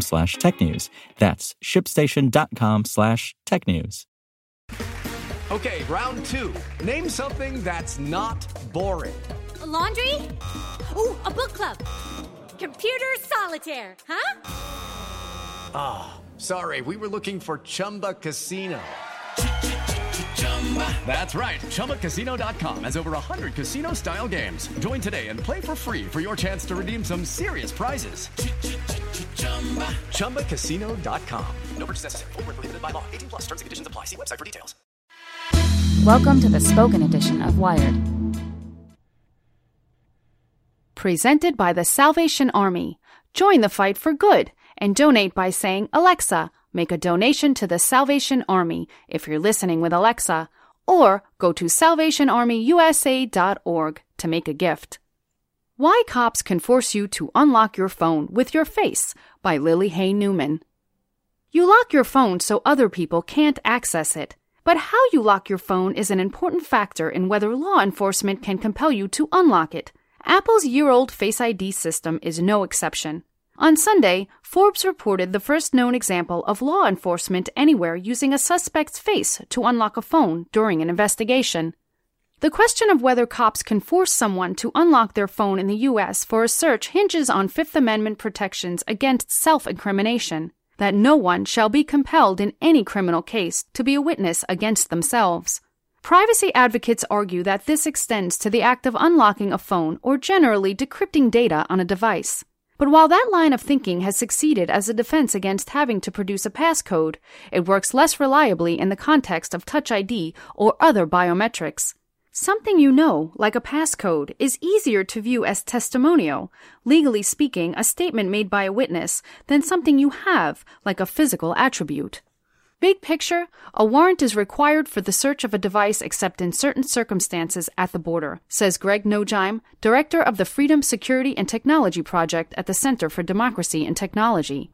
slash technews. That's shipstation.com slash tech news. Okay, round two. Name something that's not boring. A laundry? Ooh, a book club. Computer solitaire, huh? Ah, oh, sorry, we were looking for Chumba Casino. That's right. ChumbaCasino.com has over 100 casino style games. Join today and play for free for your chance to redeem some serious prizes. ChumbaCasino.com. No purchase necessary. Full prohibited by law. 18 plus terms and conditions apply. See website for details. Welcome to the spoken edition of Wired. Presented by the Salvation Army. Join the fight for good and donate by saying, Alexa, make a donation to the Salvation Army if you're listening with Alexa, or go to salvationarmyusa.org to make a gift. Why Cops Can Force You to Unlock Your Phone with Your Face by Lily Hay Newman. You lock your phone so other people can't access it. But how you lock your phone is an important factor in whether law enforcement can compel you to unlock it. Apple's year old Face ID system is no exception. On Sunday, Forbes reported the first known example of law enforcement anywhere using a suspect's face to unlock a phone during an investigation. The question of whether cops can force someone to unlock their phone in the U.S. for a search hinges on Fifth Amendment protections against self incrimination, that no one shall be compelled in any criminal case to be a witness against themselves. Privacy advocates argue that this extends to the act of unlocking a phone or generally decrypting data on a device. But while that line of thinking has succeeded as a defense against having to produce a passcode, it works less reliably in the context of Touch ID or other biometrics. Something you know, like a passcode, is easier to view as testimonial, legally speaking, a statement made by a witness, than something you have, like a physical attribute. Big picture, a warrant is required for the search of a device except in certain circumstances at the border, says Greg Nojeim, director of the Freedom, Security, and Technology Project at the Center for Democracy and Technology.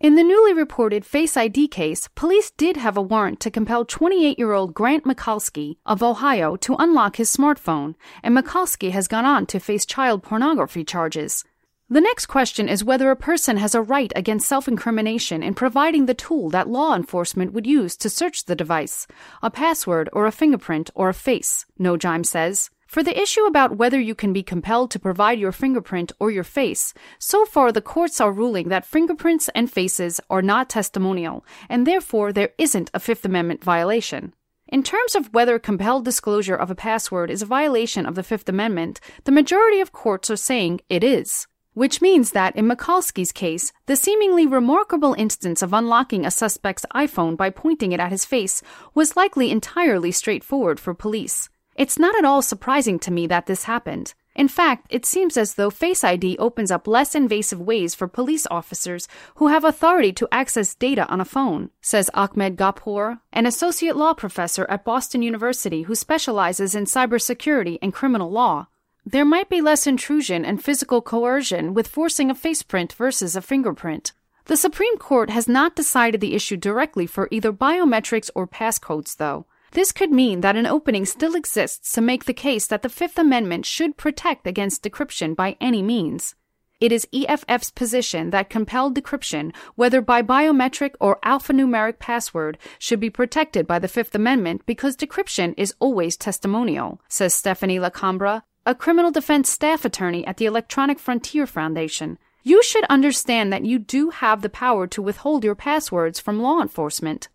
In the newly reported Face ID case, police did have a warrant to compel 28 year old Grant Michalski of Ohio to unlock his smartphone, and Michalski has gone on to face child pornography charges. The next question is whether a person has a right against self incrimination in providing the tool that law enforcement would use to search the device a password or a fingerprint or a face, Nojeim says. For the issue about whether you can be compelled to provide your fingerprint or your face, so far the courts are ruling that fingerprints and faces are not testimonial, and therefore there isn't a Fifth Amendment violation. In terms of whether compelled disclosure of a password is a violation of the Fifth Amendment, the majority of courts are saying it is. Which means that in Michalski's case, the seemingly remarkable instance of unlocking a suspect's iPhone by pointing it at his face was likely entirely straightforward for police. It's not at all surprising to me that this happened. In fact, it seems as though Face ID opens up less invasive ways for police officers who have authority to access data on a phone, says Ahmed Ghappour, an associate law professor at Boston University who specializes in cybersecurity and criminal law. There might be less intrusion and physical coercion with forcing a faceprint versus a fingerprint. The Supreme Court has not decided the issue directly for either biometrics or passcodes, though. This could mean that an opening still exists to make the case that the Fifth Amendment should protect against decryption by any means. It is EFF's position that compelled decryption, whether by biometric or alphanumeric password, should be protected by the Fifth Amendment because decryption is always testimonial, says Stephanie Lacambra, a criminal defense staff attorney at the Electronic Frontier Foundation. You should understand that you do have the power to withhold your passwords from law enforcement.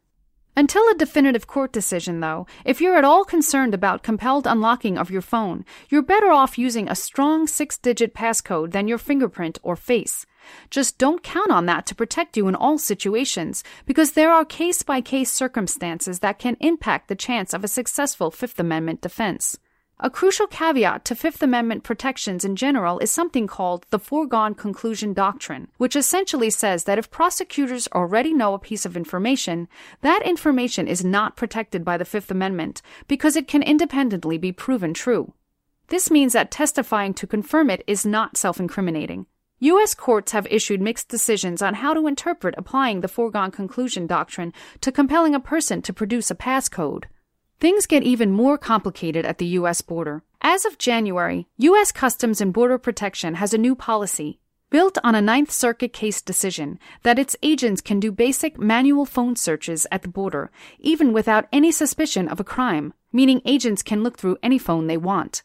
Until a definitive court decision, though, if you're at all concerned about compelled unlocking of your phone, you're better off using a strong six digit passcode than your fingerprint or face. Just don't count on that to protect you in all situations, because there are case by case circumstances that can impact the chance of a successful Fifth Amendment defense. A crucial caveat to Fifth Amendment protections in general is something called the foregone conclusion doctrine, which essentially says that if prosecutors already know a piece of information, that information is not protected by the Fifth Amendment because it can independently be proven true. This means that testifying to confirm it is not self incriminating. U.S. courts have issued mixed decisions on how to interpret applying the foregone conclusion doctrine to compelling a person to produce a passcode. Things get even more complicated at the U.S. border. As of January, U.S. Customs and Border Protection has a new policy built on a Ninth Circuit case decision that its agents can do basic manual phone searches at the border, even without any suspicion of a crime, meaning agents can look through any phone they want.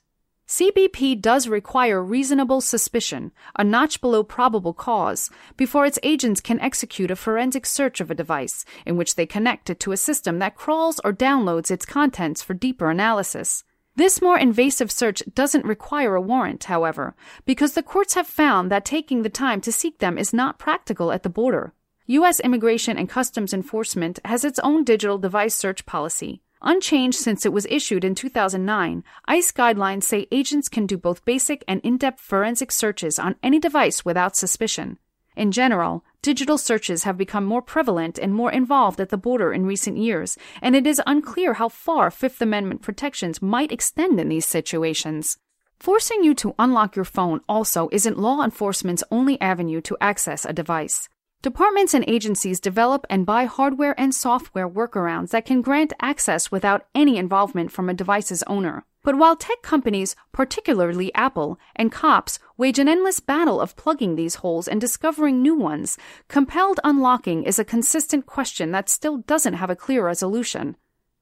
CBP does require reasonable suspicion, a notch below probable cause, before its agents can execute a forensic search of a device in which they connect it to a system that crawls or downloads its contents for deeper analysis. This more invasive search doesn't require a warrant, however, because the courts have found that taking the time to seek them is not practical at the border. U.S. Immigration and Customs Enforcement has its own digital device search policy. Unchanged since it was issued in 2009, ICE guidelines say agents can do both basic and in depth forensic searches on any device without suspicion. In general, digital searches have become more prevalent and more involved at the border in recent years, and it is unclear how far Fifth Amendment protections might extend in these situations. Forcing you to unlock your phone also isn't law enforcement's only avenue to access a device. Departments and agencies develop and buy hardware and software workarounds that can grant access without any involvement from a device's owner. But while tech companies, particularly Apple, and cops wage an endless battle of plugging these holes and discovering new ones, compelled unlocking is a consistent question that still doesn't have a clear resolution.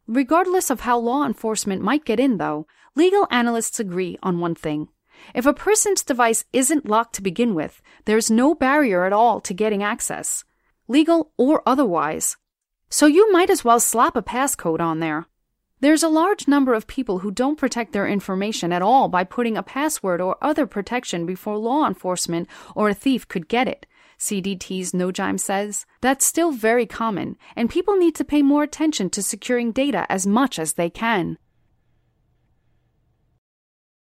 Regardless of how law enforcement might get in, though, legal analysts agree on one thing. If a person's device isn't locked to begin with, there's no barrier at all to getting access, legal or otherwise. So you might as well slap a passcode on there. There's a large number of people who don't protect their information at all by putting a password or other protection before law enforcement or a thief could get it. CDT's Nojeim says that's still very common, and people need to pay more attention to securing data as much as they can.